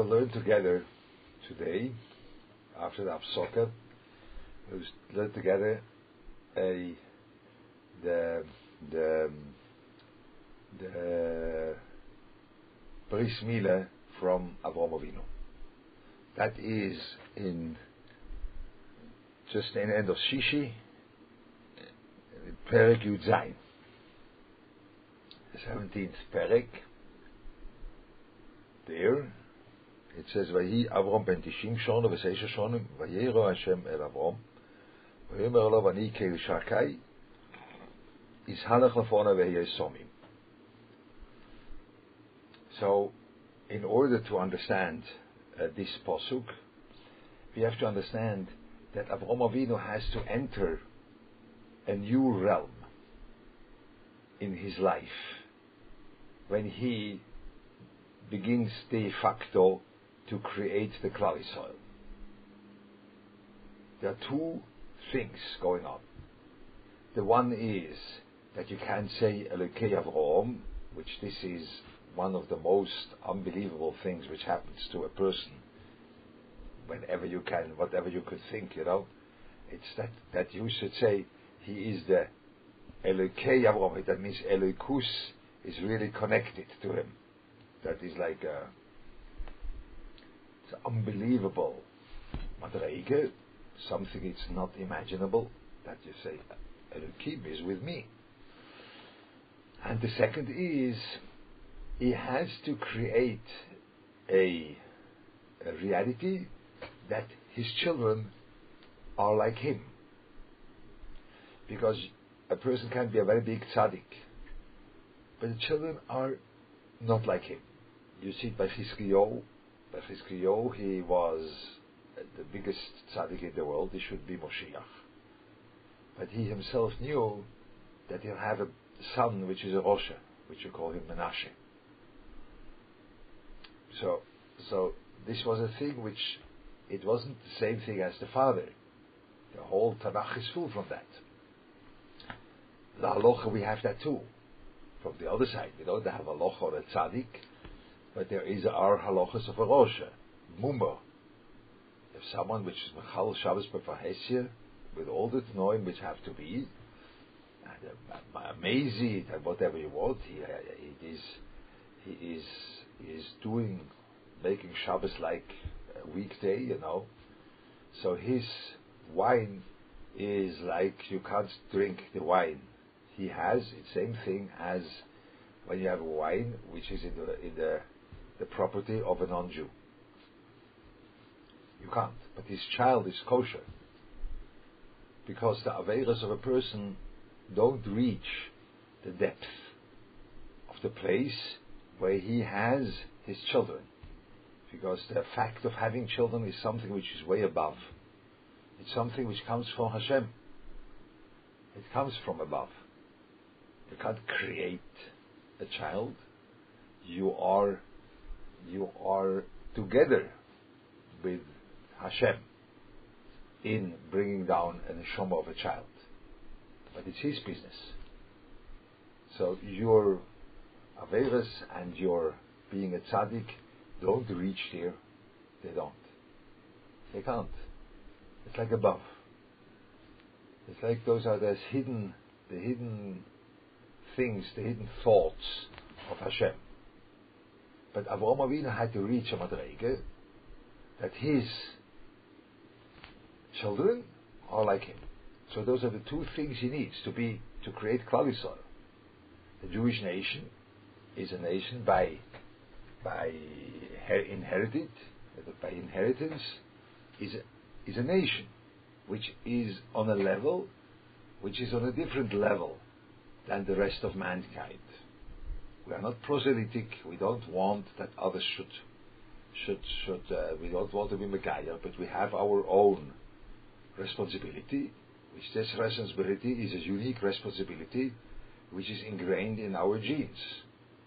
will learn together today, after the Hafsokah, we'll learn together a the the the Bris from Avraham Avinu. That is in just in the end of Shishi, Perek Yud Zayin. The 17th Perek. There, it says, Vayi Avram ben Shona v'Seisha Shonim, Vayero Hashem el Avram, Vayomer lo vani keil shakai, Ishalach lefona v'yehisomim. So, in order to understand uh, this posuk, we have to understand that Avraham Avinu has to enter a new realm in his life when he begins de facto to create the Klali soil. There are two things going on. The one is that you can't say Elokei Avraham, which this is one of the most unbelievable things which happens to a person whenever you can, whatever you could think, you know. It's that, that you should say he is the Elokei Avraham. That means Elokus is really connected to him. That is like a, it's unbelievable madreige, something it's not imaginable. That you say uh, Elokim is with me. And the second is he has to create a, a reality that his children are like him. Because a person can be a very big tzaddik, but the children are not like him. You see it by Chizkiyahu. By Chizkiyahu, he was the biggest tzaddik in the world. He should be Moshiach. But he himself knew that he'll have a son which is a Rosha, which you call him Menashe. So, so this was a thing which it wasn't the same thing as the father. The whole Tanakh is full from that. The halacha we have that too. From the other side, we don't have a halacha or a tzaddik, but there is our halachas of a rosha, mumba. If someone which is mechal Shabbos b'fahesia, with all the tnoim which have to be, amazing and uh, whatever you want, he, uh, he is he is he is doing making Shabbos like a weekday, you know. So his wine is like you can't drink the wine. He has the same thing as when you have wine which is in the in the the property of a non-Jew. You can't. But his child is kosher. Because the Averas of a person don't reach the depth of the place where he has his children. Because the fact of having children is something which is way above. It's something which comes from Hashem. It comes from above. You can't create a child. You are you are together with Hashem in bringing down an neshama of a child. But it's his business. So your Averas and your being a tzaddik don't reach there. They don't. They can't. It's like above. It's like those are those hidden, the hidden things, the hidden thoughts of Hashem. But Avraham Avinu had to reach a madrege that his children are like him. So those are the two things he needs to be to create Klal. The Jewish nation is a nation by by inherited by inheritance is a, is a nation which is on a level which is on a different level than the rest of mankind. We are not proselytic. We don't want that others should should should. Uh, we don't want to be Messiah, but we have our own responsibility. Which this responsibility is a unique responsibility, which is ingrained in our genes,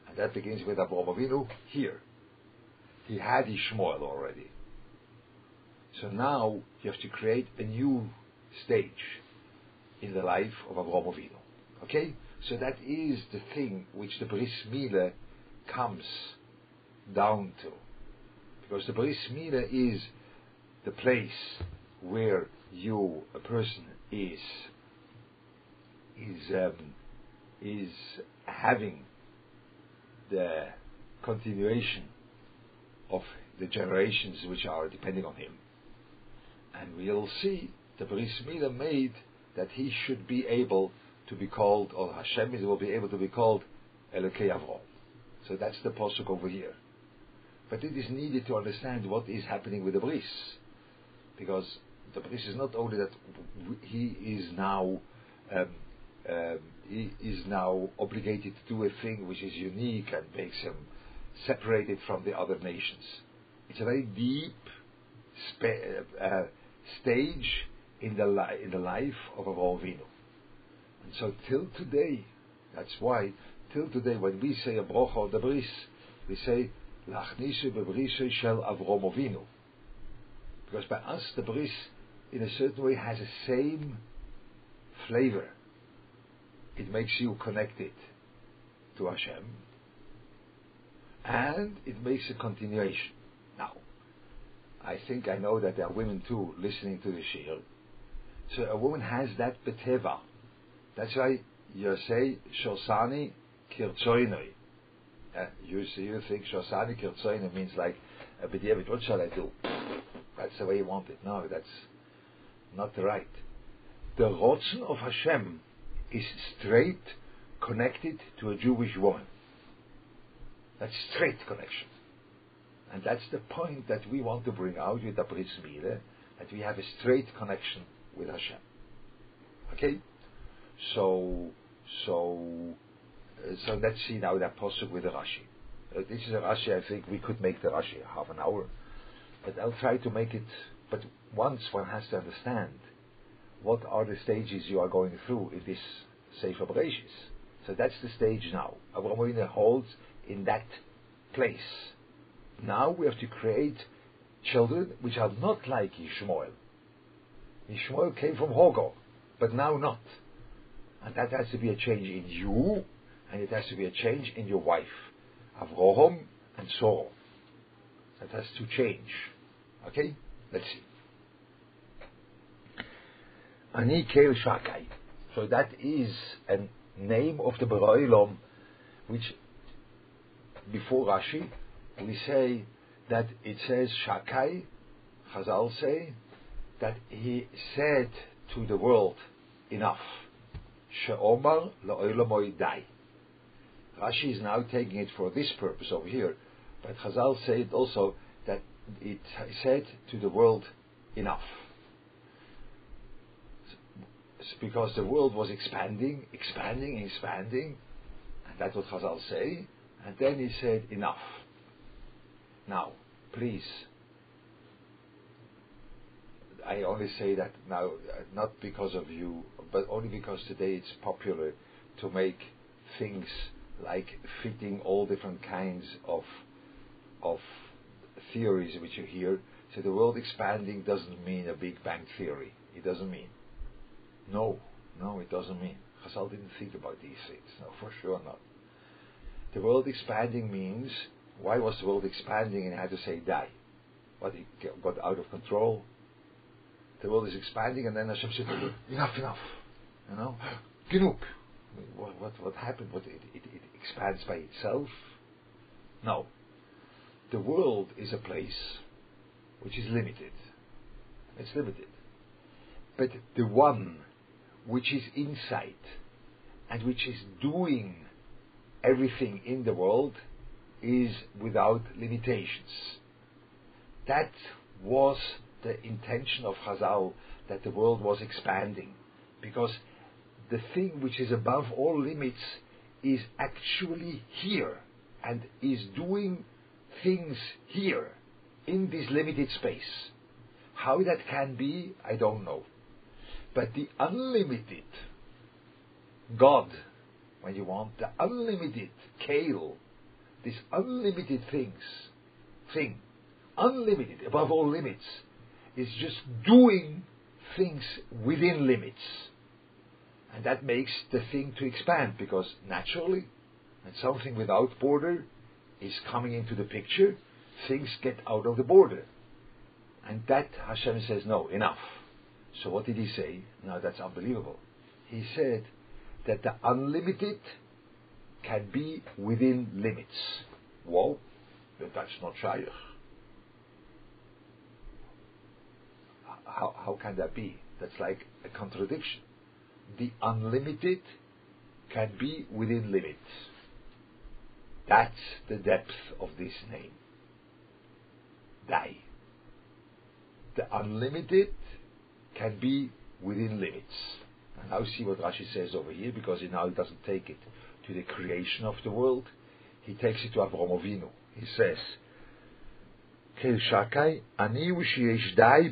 and that begins with Abraham Avinu here. He had Ishmael already. So now you have to create a new stage in the life of Abraham Avinu. Okay? So that is the thing which the Bris Mila comes down to. Because the Bris Milah is the place where you, a person, is is um, is having the continuation of the generations which are depending on him. And we'll see the Bris Milah made that he should be able to be called, or Hashem is, will be able to be called Elokei Avrom. So that's the posuk over here. But it is needed to understand what is happening with the bris, because the bris is not only that he is now um, um, he is now obligated to do a thing which is unique and makes him separated from the other nations. It's a very deep uh, stage in the li- in the life of a Avinu. So till today, that's why till today when we say a brocha or the bris, we say lachnise bebrise shel Avinu. Because by us the bris, in a certain way, has the same flavor. It makes you connected to Hashem, and it makes a continuation. Now, I think I know that there are women too listening to the shir. So a woman has that beteva. That's why you say shosani kirtzoinoi. Uh, you, you think shosani kirtzoinoi means like a b'diavad, what shall I do? That's the way you want it. No, that's not right. The Rotzen of Hashem is straight connected to a Jewish woman. That's straight connection. And that's the point that we want to bring out with the Bris Milah, that we have a straight connection with Hashem. Okay? So, so, uh, so let's see now that posuk with the Rashi. Uh, this is a Rashi, I think we could make the Rashi half an hour, but I'll try to make it. But once one has to understand what are the stages you are going through in this Sefer Bereshis. So that's the stage now. Avraham Avinu holds in that place. Now we have to create children which are not like Ishmael. Ishmael came from Hogo, but now not. And that has to be a change in you, and it has to be a change in your wife, Avraham and Sorah. That has to change. Okay? Let's see. Ani Kel Shakai. So that is a name of the Baroilom, which before Rashi, we say that it says Shakai, Chazal say, that he said to the world, enough. She'omar dai. Rashi is now taking it for this purpose over here, but Chazal said also that it said to the world, enough. Because the world was expanding, expanding, expanding, and that's what Chazal say, and then he said, enough. Now, please, I only say that now, uh, not because of you, but only because today it's popular to make things like fitting all different kinds of of theories which you hear. So the world expanding doesn't mean a Big Bang theory. It doesn't mean. No, no, it doesn't mean. Chazal didn't think about these things. No, for sure not. The world expanding means why was the world expanding and had to say die? What it got out of control. The world is expanding and then Hashem said, enough, enough. You know, genug. What, what, what happened? What, it, it, it expands by itself? No. The world is a place which is limited. It's limited. But the one which is inside and which is doing everything in the world is without limitations. That was the intention of Chazal, that the world was expanding. Because the thing which is above all limits is actually here and is doing things here in this limited space. How that can be, I don't know. But the unlimited God, when you want the unlimited kale, this unlimited things, thing, unlimited, above all limits, is just doing things within limits. And that makes the thing to expand because naturally, when something without border is coming into the picture, things get out of the border. And that Hashem says, no, enough. So what did he say? Now that's unbelievable. He said that the unlimited can be within limits. Whoa, that's not shaykh. How, how can that be? That's like a contradiction. The unlimited can be within limits. That's the depth of this name. Dai. The unlimited can be within limits. And now see what Rashi says over here, because he now doesn't take it to the creation of the world, he takes it to Avraham Avinu. He says, Ani u'shiesh dai.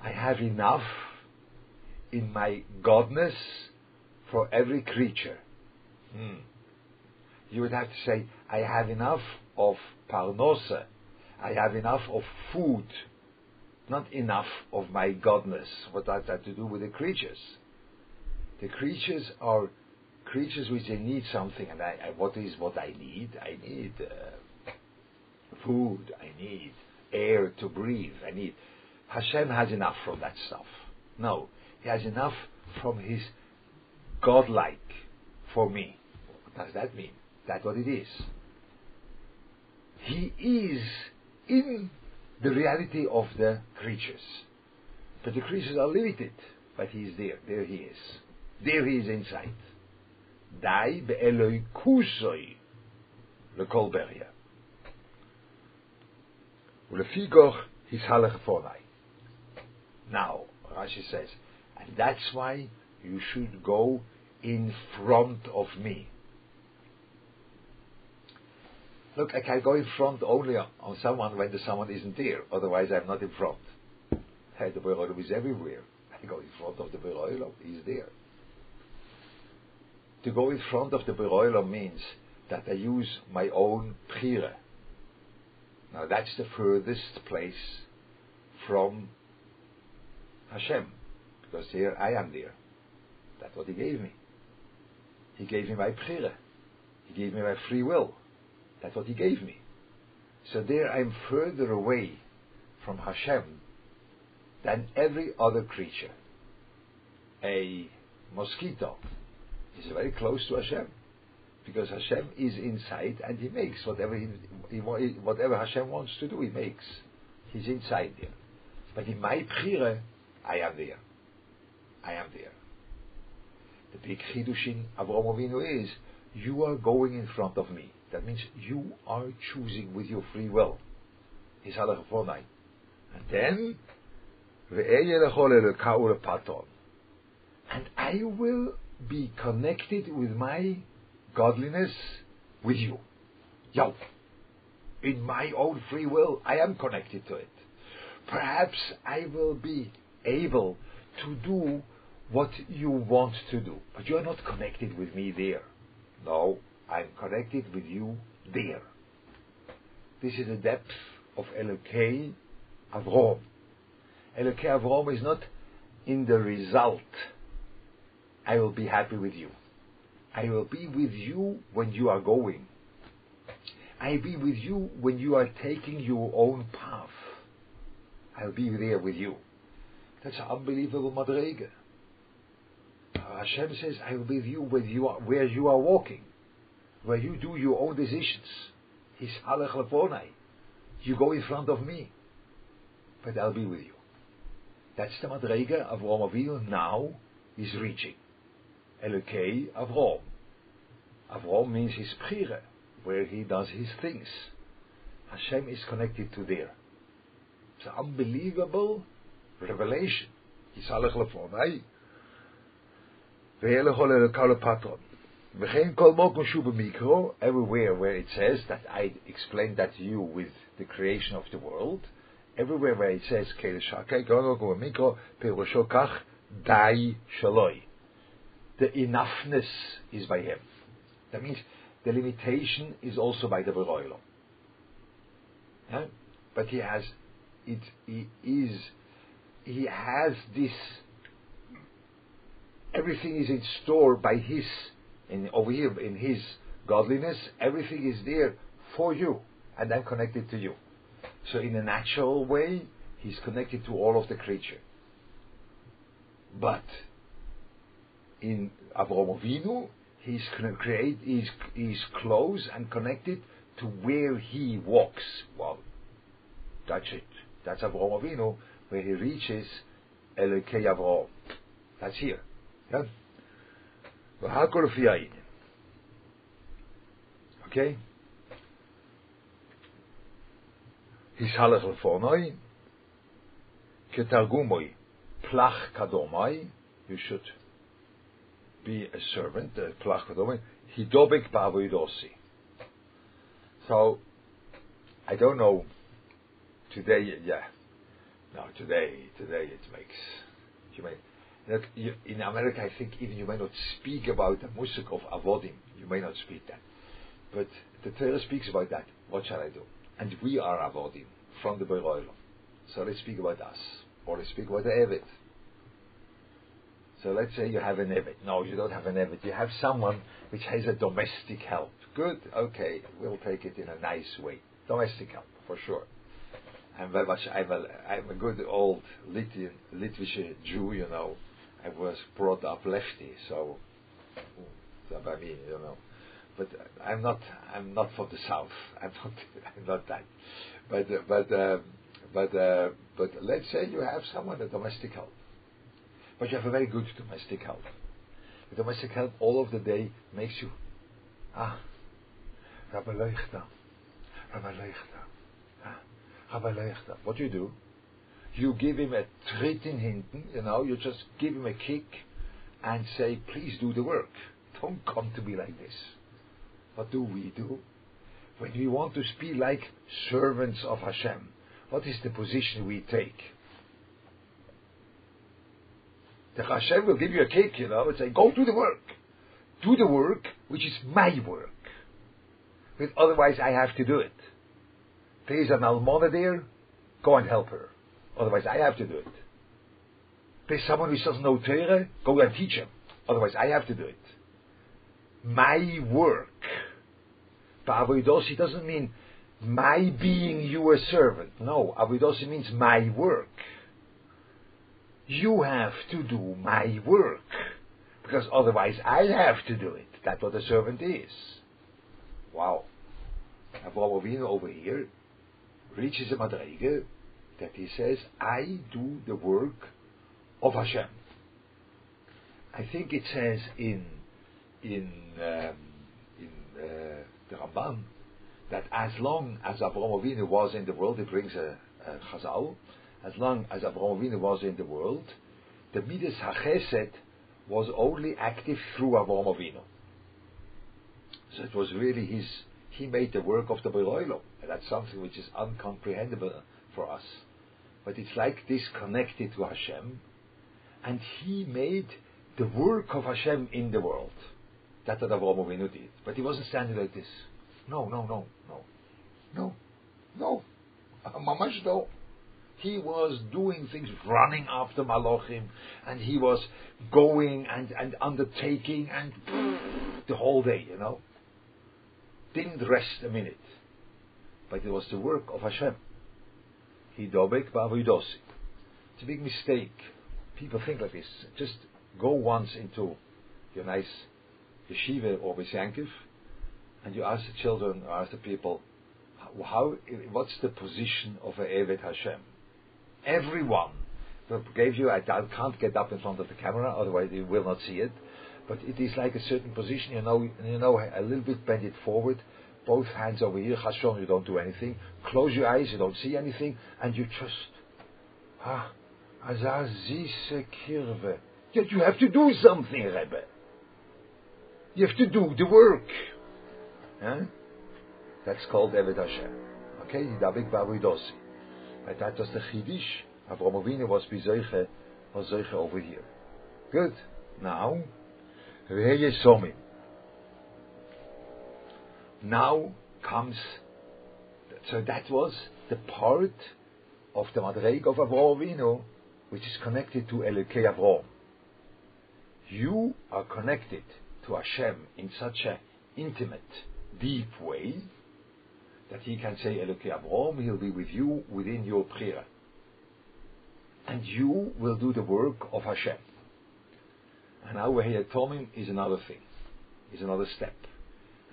I have enough in my godness for every creature. Hmm. You would have to say, I have enough of parnosa, I have enough of food, not enough of my godness. What does that to do with the creatures? The creatures are creatures which they need something, and I, I, what is what I need? I need uh, food. I need air to breathe. I need. Hashem has enough from that stuff. No, He has enough from His godlike for me. What does that mean? That's what it is. He is in the reality of the creatures. But the creatures are limited, but he is there. There he is. There he is inside. Dai be'eloi kusoi lekol beria. Now, Rashi says, and that's why you should go in front of me. Look, I can go in front only on someone when the someone isn't there. Otherwise, I'm not in front. The Beroilam is everywhere. I go in front of the Beroilam. He's there. To go in front of the Beroilam means that I use my own Pchire. Now, that's the furthest place from Hashem. Because here I am there. That's what He gave me. He gave me my prayer. He gave me my free will. That's what He gave me. So there I'm further away from Hashem than every other creature. A mosquito is very close to Hashem because Hashem is inside and He makes whatever he, he, whatever Hashem wants to do. He makes. He's inside there. But in my prayer, I am there. I am there. The big chidush in Avraham Avinu is you are going in front of me. That means you are choosing with your free will. His halacha And then, and I will be connected with my godliness with you. Yo. In my own free will, I am connected to it. Perhaps I will be able to do what you want to do, but you are not connected with me there. No, I'm connected with you there. This is the depth of Elokei Avrom. Elokei Avrom is not in the result. I will be happy with you. I will be with you when you are going. I will be with you when you are taking your own path. I'll be there with you. That's an unbelievable madrega. Uh, Hashem says, I will be with you you where you are walking where you do your own decisions. He's halach lefonai. You go in front of me, but I'll be with you. That's the madrega Avram Avinu now is reaching. Elokei Avram. Avram means his pchire, where he does his things. Hashem is connected to there. It's an unbelievable revelation. Er Patron. Everywhere where it says that I explained that to you with the creation of the world, everywhere where it says dai shaloi. The enoughness is by him. That means the limitation is also by the Beroilo. Yeah? But he has it he is he has this everything is in store by his in over here in his godliness, everything is there for you, and then connected to you. So in a natural way, he's connected to all of the creature. But in Avraham Avinu, he's create, he's, he's close and connected to where he walks. Well, that's it. That's Avraham Avinu, where he reaches Elokei Avraham. That's here. Yeah? Okay? Hishalach lefonoi, ketargumoi, plach kadomai, you should be a servant, hidobik ba'avoidosi. So, I don't know, today, yeah, no, today, today it makes, you may, look, you, in America I think even you may not speak about the music of avodim, you may not speak that. But the Torah speaks about that. What shall I do? And we are avodim from the Beroilam. So let's speak about us. Or let's speak about the Evet. So let's say you have an Evet. No, you don't have an Evet. You have someone which has a domestic help. Good, okay, we'll take it in a nice way. Domestic help, for sure. I'm very much, I'm a, I'm a good old Litvish Jew, you know. I was brought up lefty, so, so I mean, you know but I'm not I'm not from the south. I'm not I'm not that. But but uh, but uh, but let's say you have someone a domestic help, but you have a very good domestic help. The domestic help all of the day makes you ah Rabbi Leuchter, Rabbi ah, Rabbi. What do you do? You give him a treat in hinten, you know. You just give him a kick and say, please do the work. Don't come to me like this. What do we do? When we want to be like servants of Hashem, what is the position we take? The Hashem will give you a cake, you know, and say, go do the work. Do the work, which is my work. But otherwise I have to do it. There is an almona there, go and help her. Otherwise I have to do it. There's someone who doesn't know Torah, go and teach him. Otherwise I have to do it. My work but avoidosi doesn't mean my being you a servant. No, avoidosi means my work. You have to do my work. Because otherwise I have to do it. That's what a servant is. Wow. Avraham Avinu over here reaches a madrege that he says, I do the work of Hashem. I think it says in in um, in uh, the Ramban, that as long as Avraham Avinu was in the world, it brings a, a chazal, as long as Avraham Avinu was in the world, the Midas HaChesed was only active through Avraham Avinu. So it was really his, he made the work of the Beroilo, and that's something which is uncomprehendable for us. But it's like this connected to Hashem, and he made the work of Hashem in the world. That's what Avraham Avinu did. But he wasn't standing like this. No, no, no, no. No, no. Mamash no. He was doing things, running after Malachim, and he was going and, and undertaking and the whole day, you know. Didn't rest a minute. But it was the work of Hashem. He dobek ba'avodosi. It's a big mistake. People think like this. Just go once into your nice yeshiva or Yankiv, and you ask the children or ask the people, how, what's the position of a Evet Hashem? Everyone that gave you, I, can't get up in front of the camera, otherwise you will not see it, but it is like a certain position, you know, you know, a little bit bend it forward, both hands over here, Hashem, you don't do anything, close your eyes, you don't see anything, and you just, ah, azazise kirve. Yet you have to do something, Rebbe. You have to do the work. Huh? That's called Evet Hashem. Okay, Yidabik Ba'avodosi. Right, that was the Chiddush. Avraham Avinu was Bizoiche, was Zoiche over here. Good. Now, Somim. Now comes, so that was the part of the Madreig of Avraham Avinu, which is connected to Elokei Avraham. You are connected to Hashem in such a intimate, deep way that he can say, Elokei Abraham, he'll be with you within your prayer. And you will do the work of Hashem. And our Hayatomim is another thing, is another step.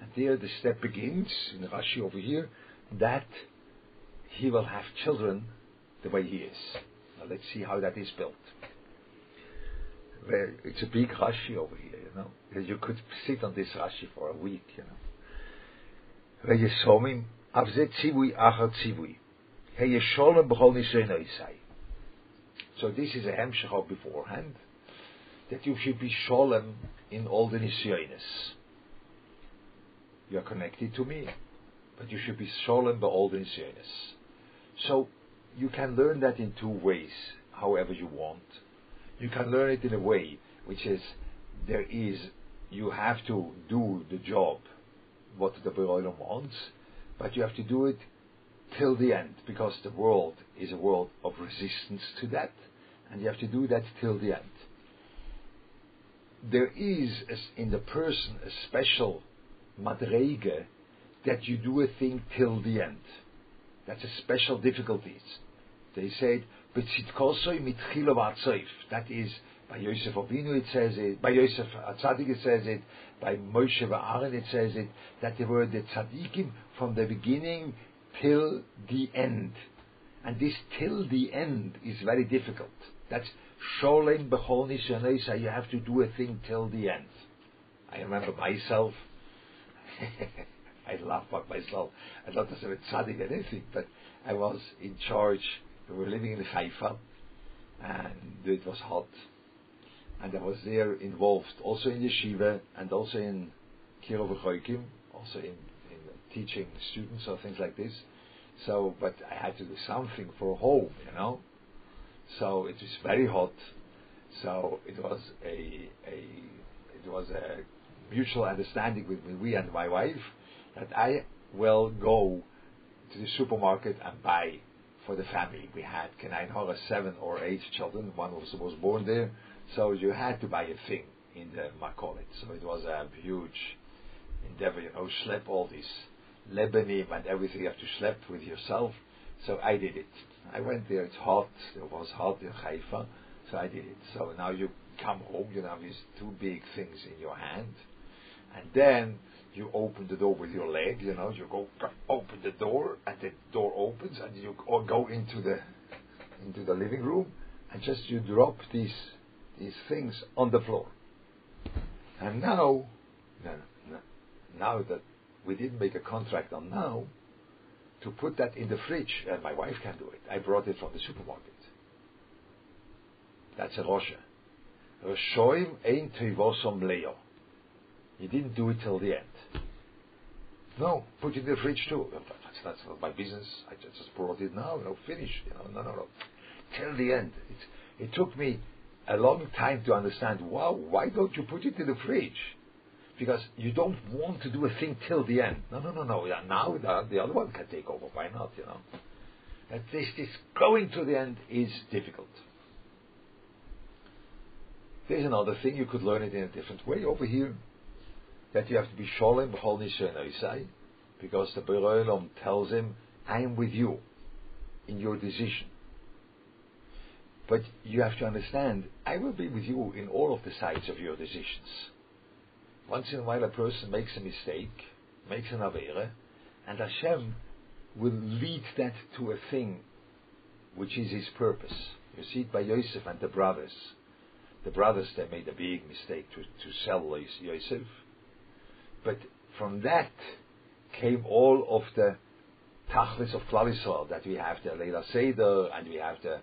And there the step begins, in Rashi over here, that he will have children the way he is. Now let's see how that is built. It's a big Rashi over here, you know. You could sit on this Rashi for a week, you know. So this is a hemshech beforehand that you should be sholem in all the nisyonis. You are connected to me, but you should be sholem by all the nisyonis. So you can learn that in two ways, however you want. You can learn it in a way which is there is you have to do the job what the Beroilim wants but you have to do it till the end because the world is a world of resistance to that, and you have to do that till the end. There is in the person a special madrege that you do a thing till the end. That's a special difficulty. They said. That is by Yosef Avinu it says it, by Yosef Atzadik it says it, by Moshe Aaron it says it, that they were the tzaddikim from the beginning till the end. And this till the end is very difficult. That's Sholem Bechol Nishanesa, you have to do a thing till the end. I remember myself, I laugh about myself, I not to say tzaddik or anything, but I was in charge, we were living in Haifa, and it was hot, and I was there involved also in yeshiva and also in Kirov also in teaching students or things like this. So, but I had to do something for home, you know. So it was very hot. So it was a, a it was a mutual understanding with me and my wife that I will go to the supermarket and buy for the family. We had Kenai Hora seven or eight children. One was was born there, so you had to buy a thing in the Makolit. So it was a huge endeavor, you know, schlep all these Lebanim and everything you have to schlep with yourself. So I did it. I went there, it's hot, it was hot in Haifa, so I did it. So now you come home, you have these two big things in your hand, and then you open the door with your leg, you know, you go open the door, and the door opens, and you go into the into the living room, and just you drop these these things on the floor. And now, now that we didn't make a contract on now, to put that in the fridge, and my wife can do it. I brought it from the supermarket. That's a Rosha. Roshoim ein tevosom leo. You didn't do it till the end. No, put it in the fridge too. That's, that's not my business. I just brought it now. No, finish. You know, no, no, no. Till the end. It, it took me a long time to understand, wow, why don't you put it in the fridge? Because you don't want to do a thing till the end. No, no, no, no. Yeah, now the, the other one can take over. Why not, you know? That this, this going to the end is difficult. There's another thing, you could learn it in a different way over here, that you have to be sholem b'chol nishay because the Beroilom tells him, I am with you in your decision. But you have to understand, I will be with you in all of the sides of your decisions. Once in a while, a person makes a mistake, makes an avera, and Hashem will lead that to a thing which is his purpose. You see it by Yosef and the brothers. The brothers, they made a big mistake to, to sell Yosef. But from that came all of the tachlis of Klal Yisrael, that we have the Leila Seder, and we have the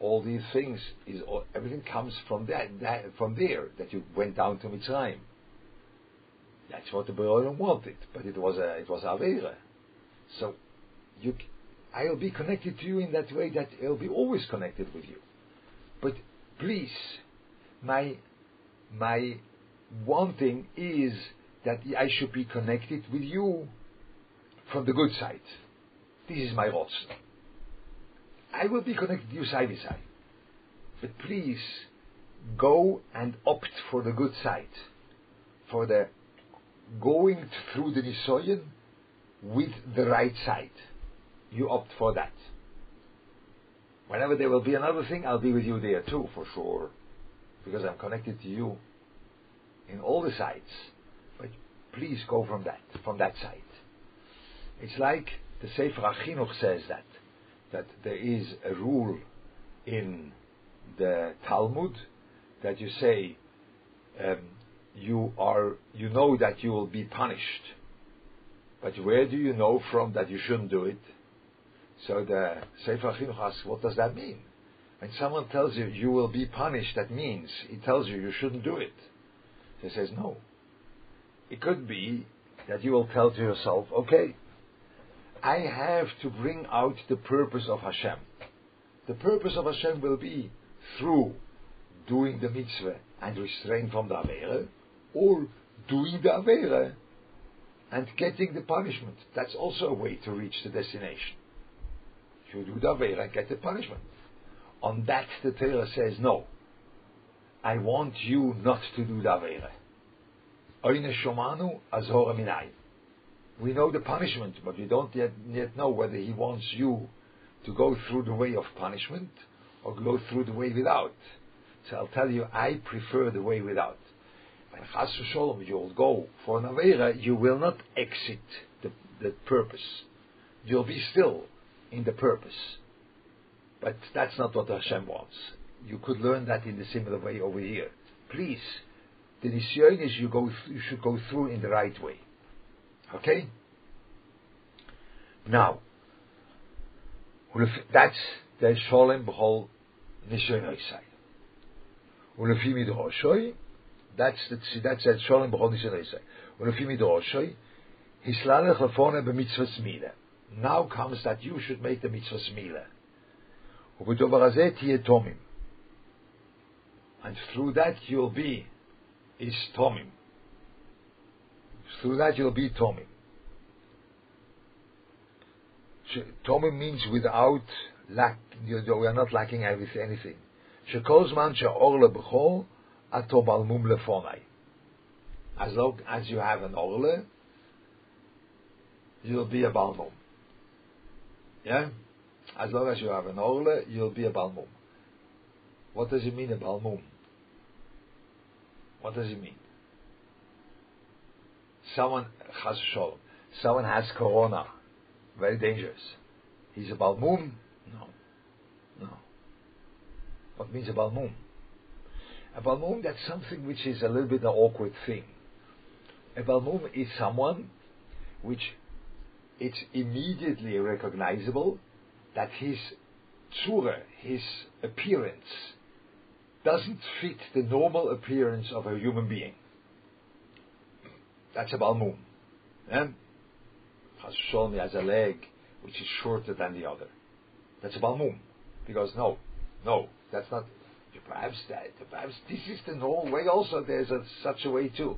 all these things is everything comes from that, that from there that you went down to Mitzrayim. That's what the Berolim wanted, but it was a it was Avera. So you, I'll be connected to you in that way that I'll be always connected with you. But please, my my wanting is that I should be connected with you from the good side. This is my rots. I will be connected to you side by side. But please go and opt for the good side, for the going through the Nisoyan with the right side. You opt for that. Whenever there will be another thing, I'll be with you there too, for sure. Because I'm connected to you in all the sides. But please go from that, from that side. It's like the Sefer HaChinuch says that, that there is a rule in the Talmud that you say, um, you are, you know that you will be punished. But where do you know from that you shouldn't do it? So the Sefer Chinuch asks, what does that mean? When someone tells you you will be punished, that means he tells you you shouldn't do it. He says, no. It could be that you will tell to yourself, okay, I have to bring out the purpose of Hashem. The purpose of Hashem will be through doing the mitzvah and restrain from the Avera, or doing the Avera and getting the punishment. That's also a way to reach the destination. You do the Avera and get the punishment. On that, the Torah says, no. I want you not to do the Minai. We know the punishment, but we don't yet, yet know whether he wants you to go through the way of punishment or go through the way without. So I'll tell you, I prefer the way without When Chas Shalom, you will go for an Avera, you will not exit the, the purpose. You'll be still in the purpose. But that's not what Hashem wants. You could learn that in the similar way over here. Please, the nisyon is you go, you should go through in the right way. Okay? Now, that's the Sholem B'chol Nisyon Oisai. ולפי מדרושוי, That's the tzidat that sholim b'chol nishanisa. Ulefi midoroshoi, hislalech lefone b'mitzvahs mila. Now comes that you should make the mitzvahs mila. Ubedovar hazeh tiye tomim. And through that you'll be is tomim. Through that you'll be tomim. Tomim means without lack. You, we are not lacking anything. She calls man she she'or lebechol atov mum lefonai. As long as you have an orle, you'll be a balmum. Yeah? As long as you have an orle, you'll be a balmum. What does it mean, a balmum? What does it mean? Someone has shalom. Someone has corona. Very dangerous. He's a balmum? No. No. What means a balmum? A balmum, that's something which is a little bit an awkward thing. A balmum is someone which it's immediately recognizable that his tzura, his appearance, doesn't fit the normal appearance of a human being. That's a balmum. Yeah? Chas has a leg which is shorter than the other. That's a balmum. Because no, no, that's not. Perhaps perhaps this is the normal way. Also, there's a, such a way too.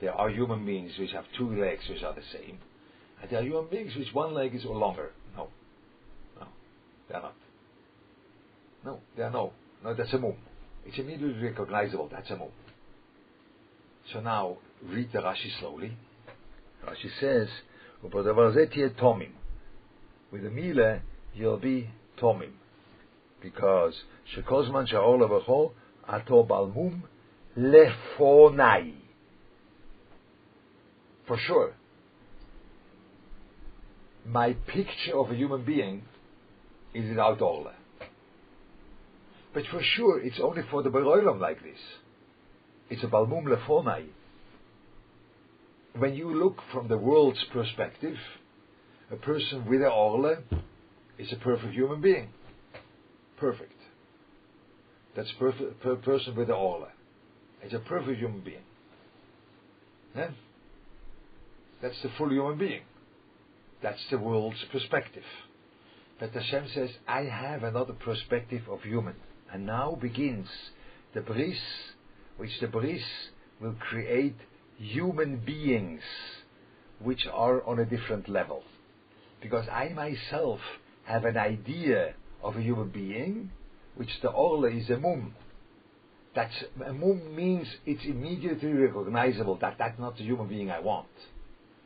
There are human beings which have two legs which are the same, and there are human beings which one leg is longer. No, no, they're not. No, they're no. No, that's a moon. It's immediately recognizable. That's a moon. So now read the Rashi slowly. Rashi says, tomim. With the mile, you'll be tomim. Because shekozman sha'or levacho ato balmum lefonai. For sure. My picture of a human being is without orle. But for sure, it's only for the Beroilam like this. It's a balmum lefonai when you look from the world's perspective, a person with a orle is a perfect human being. Perfect. That's perfect per person with a orle. It's a perfect human being. Yeah? That's the full human being. That's the world's perspective. But Hashem says, I have another perspective of human. And now begins the bris, which the bris will create human beings which are on a different level. Because I myself have an idea of a human being, which the Orle is a mum. That's a mum means it's immediately recognizable that that's not the human being I want.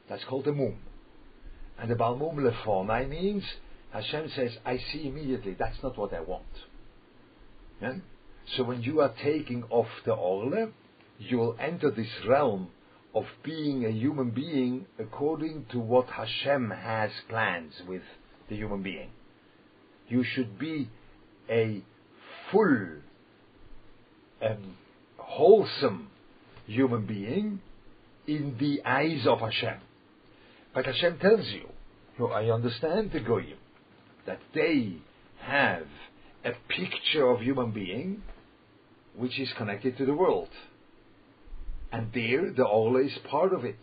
That's called a mum. And the balmum lefonai means Hashem says, I see immediately that's not what I want. Yeah? So when you are taking off the orle, you will enter this realm of being a human being according to what Hashem has plans with the human being. You should be a full, and wholesome human being in the eyes of Hashem. But Hashem tells you, so I understand the Goyim, that they have a picture of human being which is connected to the world. And there, the Ola is part of it.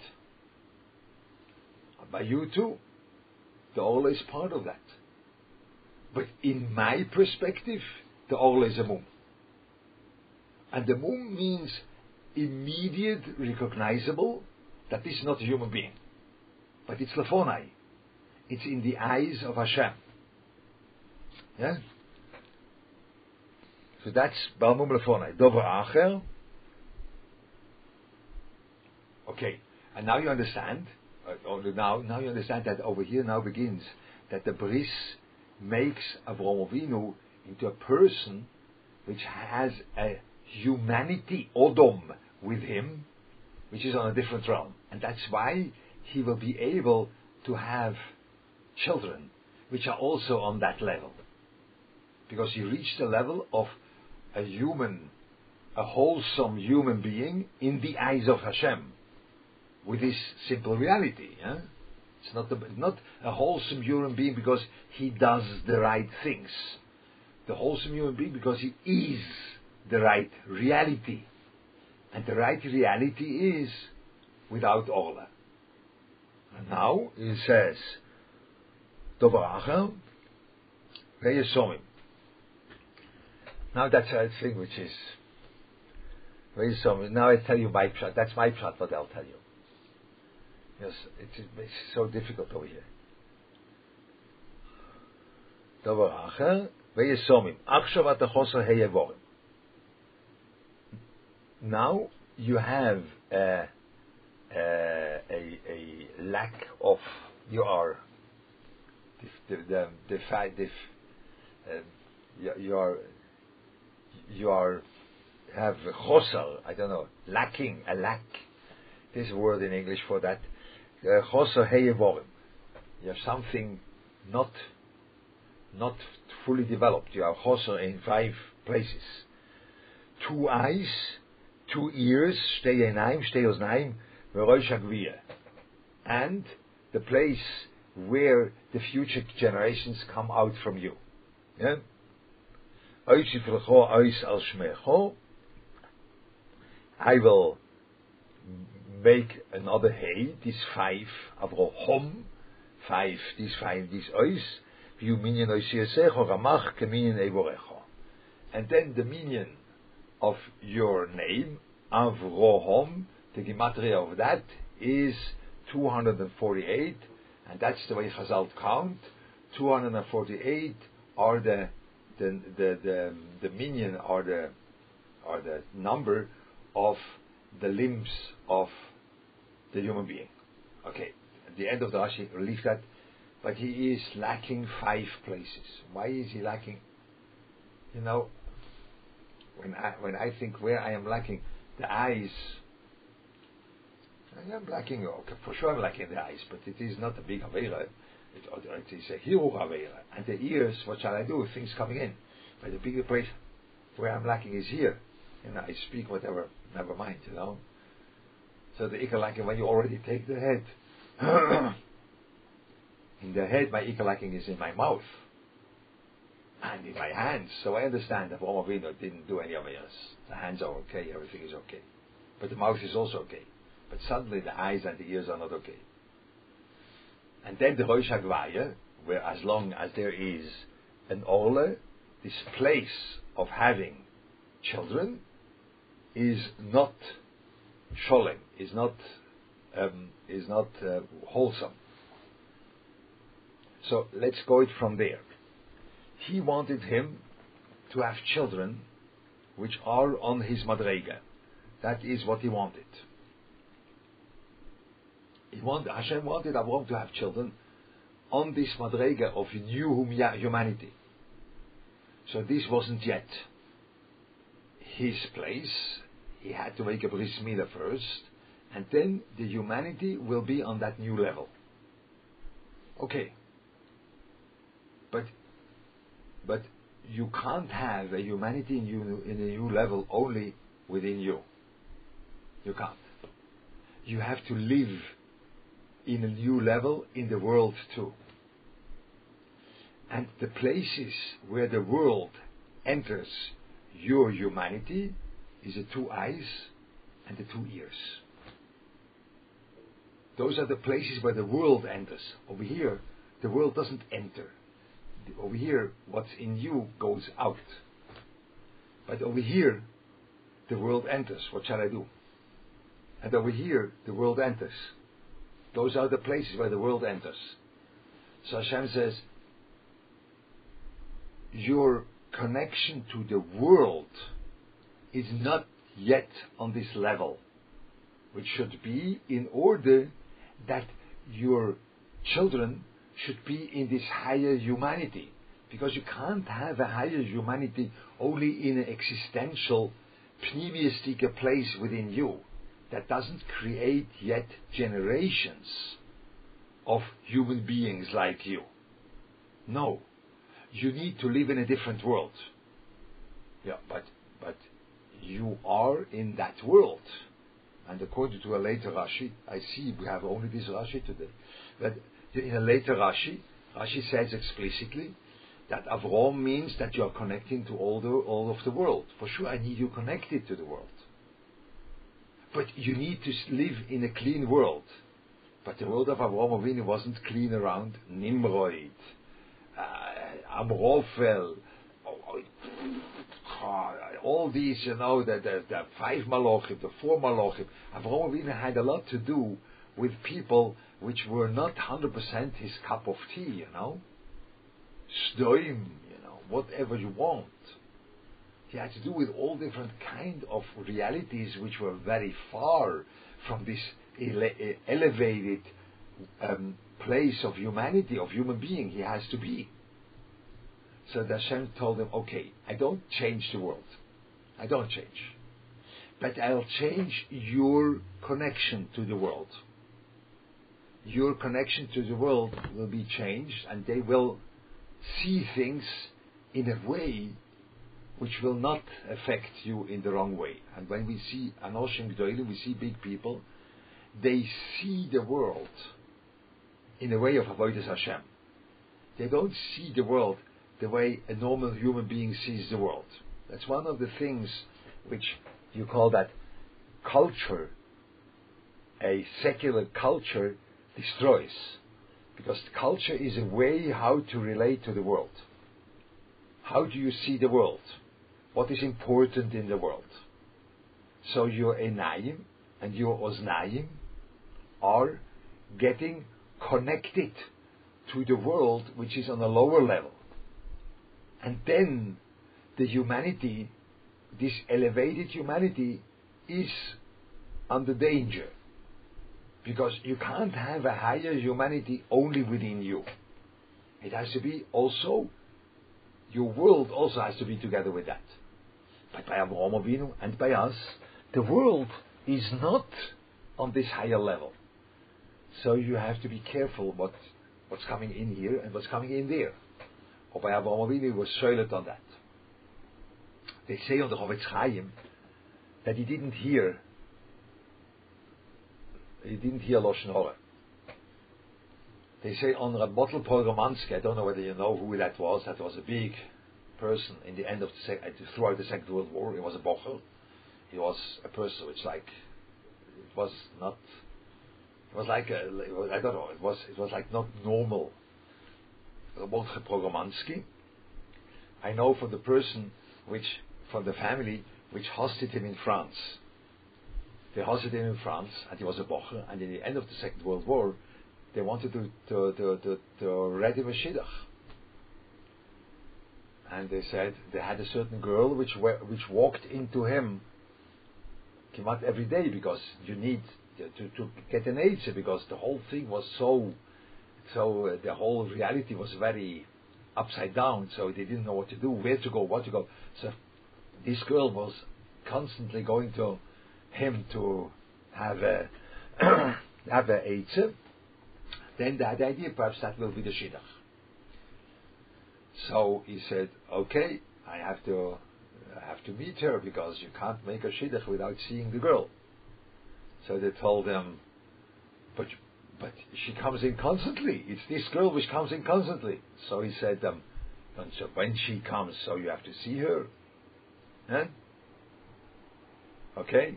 By you too. The Ola is part of that. But in my perspective, the Ola is a Mum. And the Mum means immediate, recognizable that this is not a human being. But it's Lefonai. It's in the eyes of Hashem. Yeah? So that's Balmum Lefonai. Dover Acher. Okay, and now you understand. Uh, now, now you understand that over here now begins that the bris makes Avraham Avinu into a person which has a humanity odom with him, which is on a different realm, and that's why he will be able to have children which are also on that level, because he reached the level of a human, a wholesome human being in the eyes of Hashem with this simple reality. It's not, the, not a wholesome human being because he does the right things. The wholesome human being because he is the right reality. And the right reality is without Orla. And now he says, Dobracha, Veyesomim. Now that's a thing which is Veyesomim. Now I tell you my pshat. That's my pshat, what I'll tell you. Yes, it is, it's so difficult over here. דבר אחר, ויסומים. עכשיו אתה חוסר היבורים. Now you have a, a, a, a lack of, you are, the, the, the, the, uh, you are, you are, have chosar, I don't know, lacking, a lack. This word in English for that heyevorim. You have something not not fully developed. You have choser in five places. Two eyes, two ears, and the place where the future generations come out from you. Yeah? I will make another hay, this five, Avraham, five, this five, this ois, view minion oisiesecho, ramach, keminion evorecho. And then the minion of your name, Avraham, the gematria of that is 248, and that's the way Chazal count. 248 are the the the the, the minion or the or the number of the limbs of the human being. Okay, at the end of the Rashi leaves that, but he is lacking five places. Why is he lacking? You know, when I when I think where I am lacking, the eyes. I am lacking, okay, for sure I'm lacking the eyes, but it is not a big avera. It, it is a hiruch avera. And the ears, what shall I do? Things coming in. But the bigger place where I'm lacking is here. And I speak whatever, never mind, you know. So the ikalaking when you already take the head. in the head, my ikalaking is in my mouth and in my hands. So I understand that Omavino didn't do any of it. The hands are okay, everything is okay. But the mouth is also okay. But suddenly the eyes and the ears are not okay. And then the Rosh Hagvaya, where as long as there is an Ole, this place of having children is not sholem, is not um, is not uh, wholesome. So let's go it from there. He wanted him to have children which are on his madrega. That is what he wanted. He wanted, Hashem wanted Avraham to have children on this madrega of new humanity. So this wasn't yet his place. He had to make a bris milah first, and then the humanity will be on that new level. Okay. But but you can't have a humanity in you in a new level only within you. You can't. You have to live in a new level in the world too. And the places where the world enters your humanity is the two eyes and the two ears. Those are the places where the world enters. Over here, the world doesn't enter. Over here, what's in you goes out. But over here, the world enters. What shall I do? And over here, the world enters. Those are the places where the world enters. So Hashem says, your connection to the world is not yet on this level, which should be in order that your children should be in this higher humanity. Because you can't have a higher humanity only in an existential, pneumistic place within you that doesn't create yet generations of human beings like you. No. You need to live in a different world. Yeah, but but you are in that world. And according to a later Rashi, I see we have only this Rashi today. But in a later Rashi, Rashi says explicitly that Avrom means that you are connecting to all the all of the world. For sure, I need you connected to the world. But you need to live in a clean world. But the world of Avrom Avinu wasn't clean around Nimrod, uh, Amraphel, all these, you know, the, the, the five malachim, the four malachim. Avrom Avinu had a lot to do with people which were not 100% his cup of tea, you know. Stoim, you know, whatever you want. He had to do with all different kind of realities which were very far from this ele- elevated um, place of humanity, of human being he has to be. So the Hashem told him, okay, I don't change the world. I don't change. But I'll change your connection to the world. Your connection to the world will be changed and they will see things in a way which will not affect you in the wrong way. And when we see Anoshim Gdoilim, we see big people, they see the world in a way of Avodah Hashem. They don't see the world the way a normal human being sees the world. That's one of the things which you call that culture, a secular culture destroys. Because culture is a way how to relate to the world. How do you see the world? What is important in the world? So your enayim and your oznayim are getting connected to the world which is on a lower level. And then the humanity, this elevated humanity, is under danger. Because you can't have a higher humanity only within you. It has to be also, your world also has to be together with that. But by Avraham Avinu and by us, the world is not on this higher level. So you have to be careful what, what's coming in here and what's coming in there. Or by Avraham Avinu was silent on that. They say on the Chofetz Chaim that he didn't hear he didn't hear Lashon Hora. They say on Reb Mottel Pogramansky, I don't know whether you know who that was, that was a big person in the end of the sec- uh, throughout the Second World War. He was a bocher. He was a person which like it was not it was like a, I don't know, it was it was like not normal. Reb Mottel Pogramansky. I know from the person which from the family which hosted him in France. They hosted him in France, and he was a bocher. And in the end of the Second World War, they wanted to to to to, to ready Mashiach. and they said they had a certain girl which which walked into him came out every day because you need to, to get an answer because the whole thing was so so uh, the whole reality was very upside down so they didn't know what to do where to go what to go so this girl was constantly going to him to have a have a answer then had the idea perhaps that will be the shidduch so he said, "Okay, I have to, I have to meet her because you can't make a shidduch without seeing the girl." So they told him, "But, but she comes in constantly. It's this girl which comes in constantly." So he said, and so when she comes, so you have to see her, huh? Okay,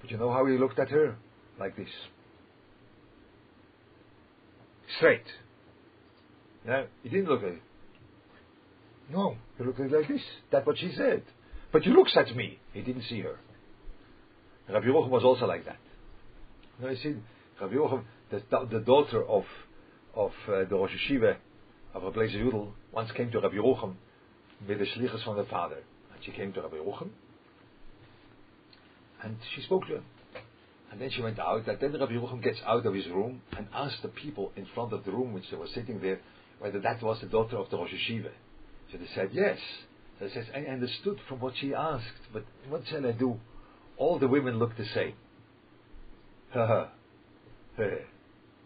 but you know how he looked at her, like this, straight. Yeah, he didn't look at it. No, he looked at like this. That's what she said. But he looks at me. He didn't see her. Rabbi Yerucham was also like that. Now you see, Rabbi Yerucham, the, the daughter of of uh, the Rosh HaYeshiva of Rabbi Yudel, once came to Rabbi Yerucham with the shlichus from the father. She came to Rabbi Yerucham, and she spoke to him. And then she went out, and then Rabbi Yerucham gets out of his room and asked the people in front of the room which they were sitting there whether that was the daughter of the Rosh HaYeshiva. So they said, yes. So he says, I understood from what she asked, but what shall I do? All the women look the same.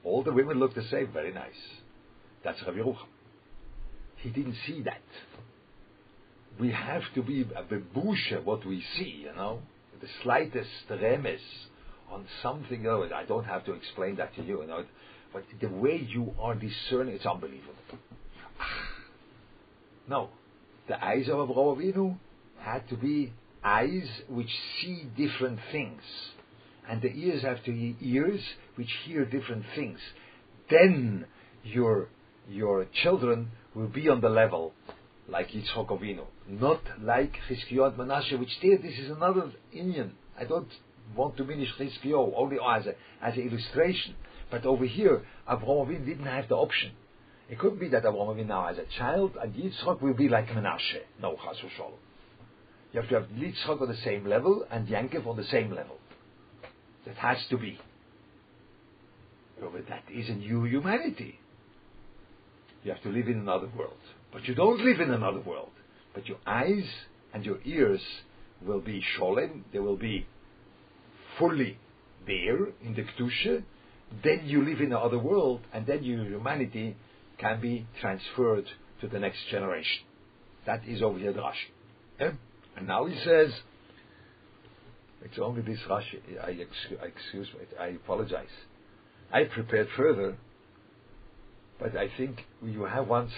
All the women look the same. Very nice. That's Rabbi Yerucham. He didn't see that. We have to be a bebusha what we see, you know. The slightest remes on something, you I don't have to explain that to you, you know. But the way you are discerning, it's unbelievable. No. The eyes of Avraham Avinu had to be eyes which see different things. And the ears have to be ears which hear different things. Then your, your children will be on the level like Yitzchok Avinu. Not like Chizkiyahu and Manasseh, which there, this is another inyan. I don't want to diminish Chizkiyahu, only as a, as an illustration. But over here, Avraham Avinu didn't have the option. It could be that Avraham Avinu now as a child, and Yitzchak will be like Menashe. No, Chas Shalom. You have to have Yitzchak on the same level and Yankov on the same level. That has to be. But that is a new humanity. You have to live in another world. But you don't live in another world. But your eyes and your ears will be sholem, they will be fully there in the Kedusha. Then you live in the other world, and then your humanity can be transferred to the next generation. That is over here the Rashi. Yeah? And now he says, it's only this Rashi, I excuse, excuse me, I apologize. I prepared further, but I think you have once,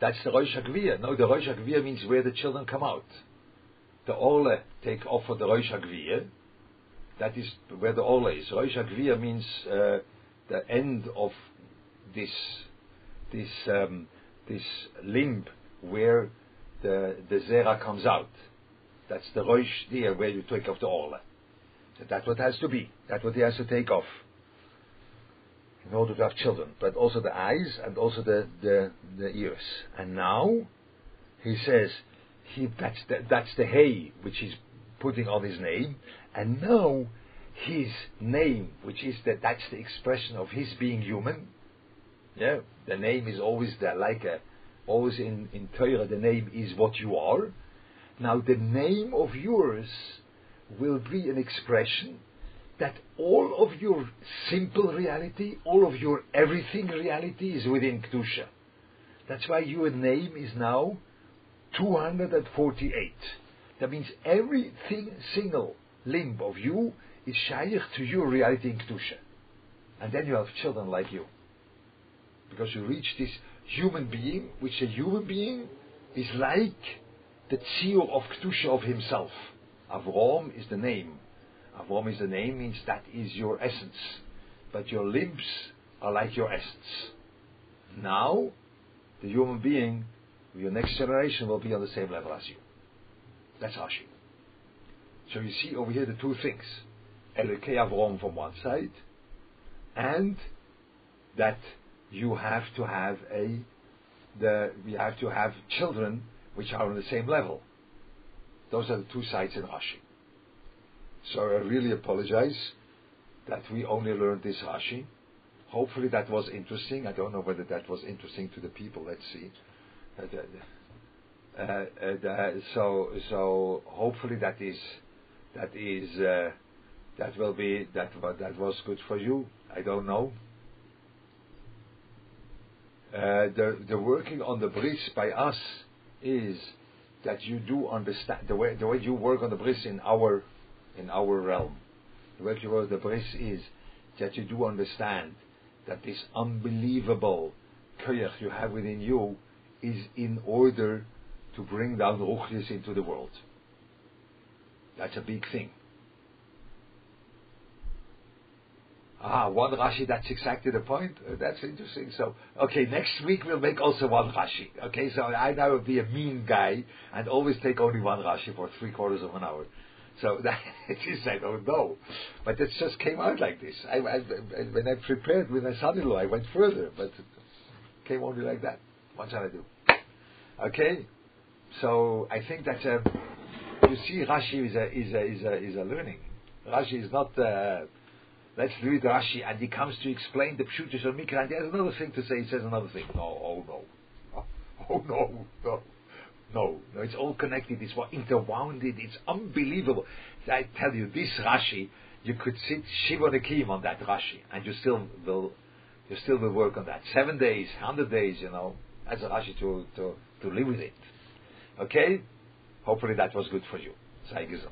that's the Rosh HaGviyah. No, the Rosh means where the children come out. The Ole take off for the Rosh. That is where the Ole is. Rosh means uh, the end of this this um, this limb where the the zera comes out. That's the roish there where you take off the orla. So that's what has to be. That's what he has to take off in order to have children. But also the eyes and also the the, the ears. And now he says he that's the, that's the hay which he's putting on his name. And now his name, which is that that's the expression of his being human. Yeah, the name is always there, like a, always in in Torah. The name is what you are. Now the name of yours will be an expression that all of your simple reality, all of your everything reality is within Kedusha. That's why your name is now 248. That means everything single limb of you is shaykh to your reality in Kedusha. And then you have children like you. Because you reach this human being, which a human being is like the tzio of Kedusha of himself. Avrom is the name. Avrom is the name, means that is your essence. But your limbs are like your essence. Now, the human being, your next generation will be on the same level as you. That's Ashi. So you see over here the two things. Elokei Avrom from one side, and that you have to have a the we have to have children which are on the same level. Those are the two sides in Rashi. So I really apologize that we only learned this Rashi. Hopefully that was interesting. I don't know whether that was interesting to the people. Let's see. Uh, uh, uh, so so hopefully that is that is uh, that will be that that was good for you. I don't know. Uh, the the working on the bris by us is that you do understand the way the way you work on the bris in our in our realm. The you the bris is that you do understand that this unbelievable koyach you have within you is in order to bring down ruchnis into the world. That's a big thing. Ah, one Rashi, that's exactly the point. Uh, that's interesting. So, okay, next week we'll make also one Rashi. Okay, so I now will be a mean guy and always take only one Rashi for three quarters of an hour. So that is, I don't know. But it just came out like this. I, I, when I prepared with my son-in-law, I went further, but it came only like that. What shall I do? Okay, so I think that uh, you see, Rashi is a is a is a, is a learning. Rashi is not. Uh, let's read Rashi, and he comes to explain the Pshutis of Mikra, and he has another thing to say. He says another thing. No, oh no, oh, oh no, no. No, no, it's all connected. It's interwound. It's unbelievable. I tell you, this Rashi, you could sit Shiva Nekim on that Rashi, and you still will, you still will work on that. Seven days, hundred days, you know, that's a Rashi to, to, to live with it. Okay? Hopefully that was good for you. Sei gesund.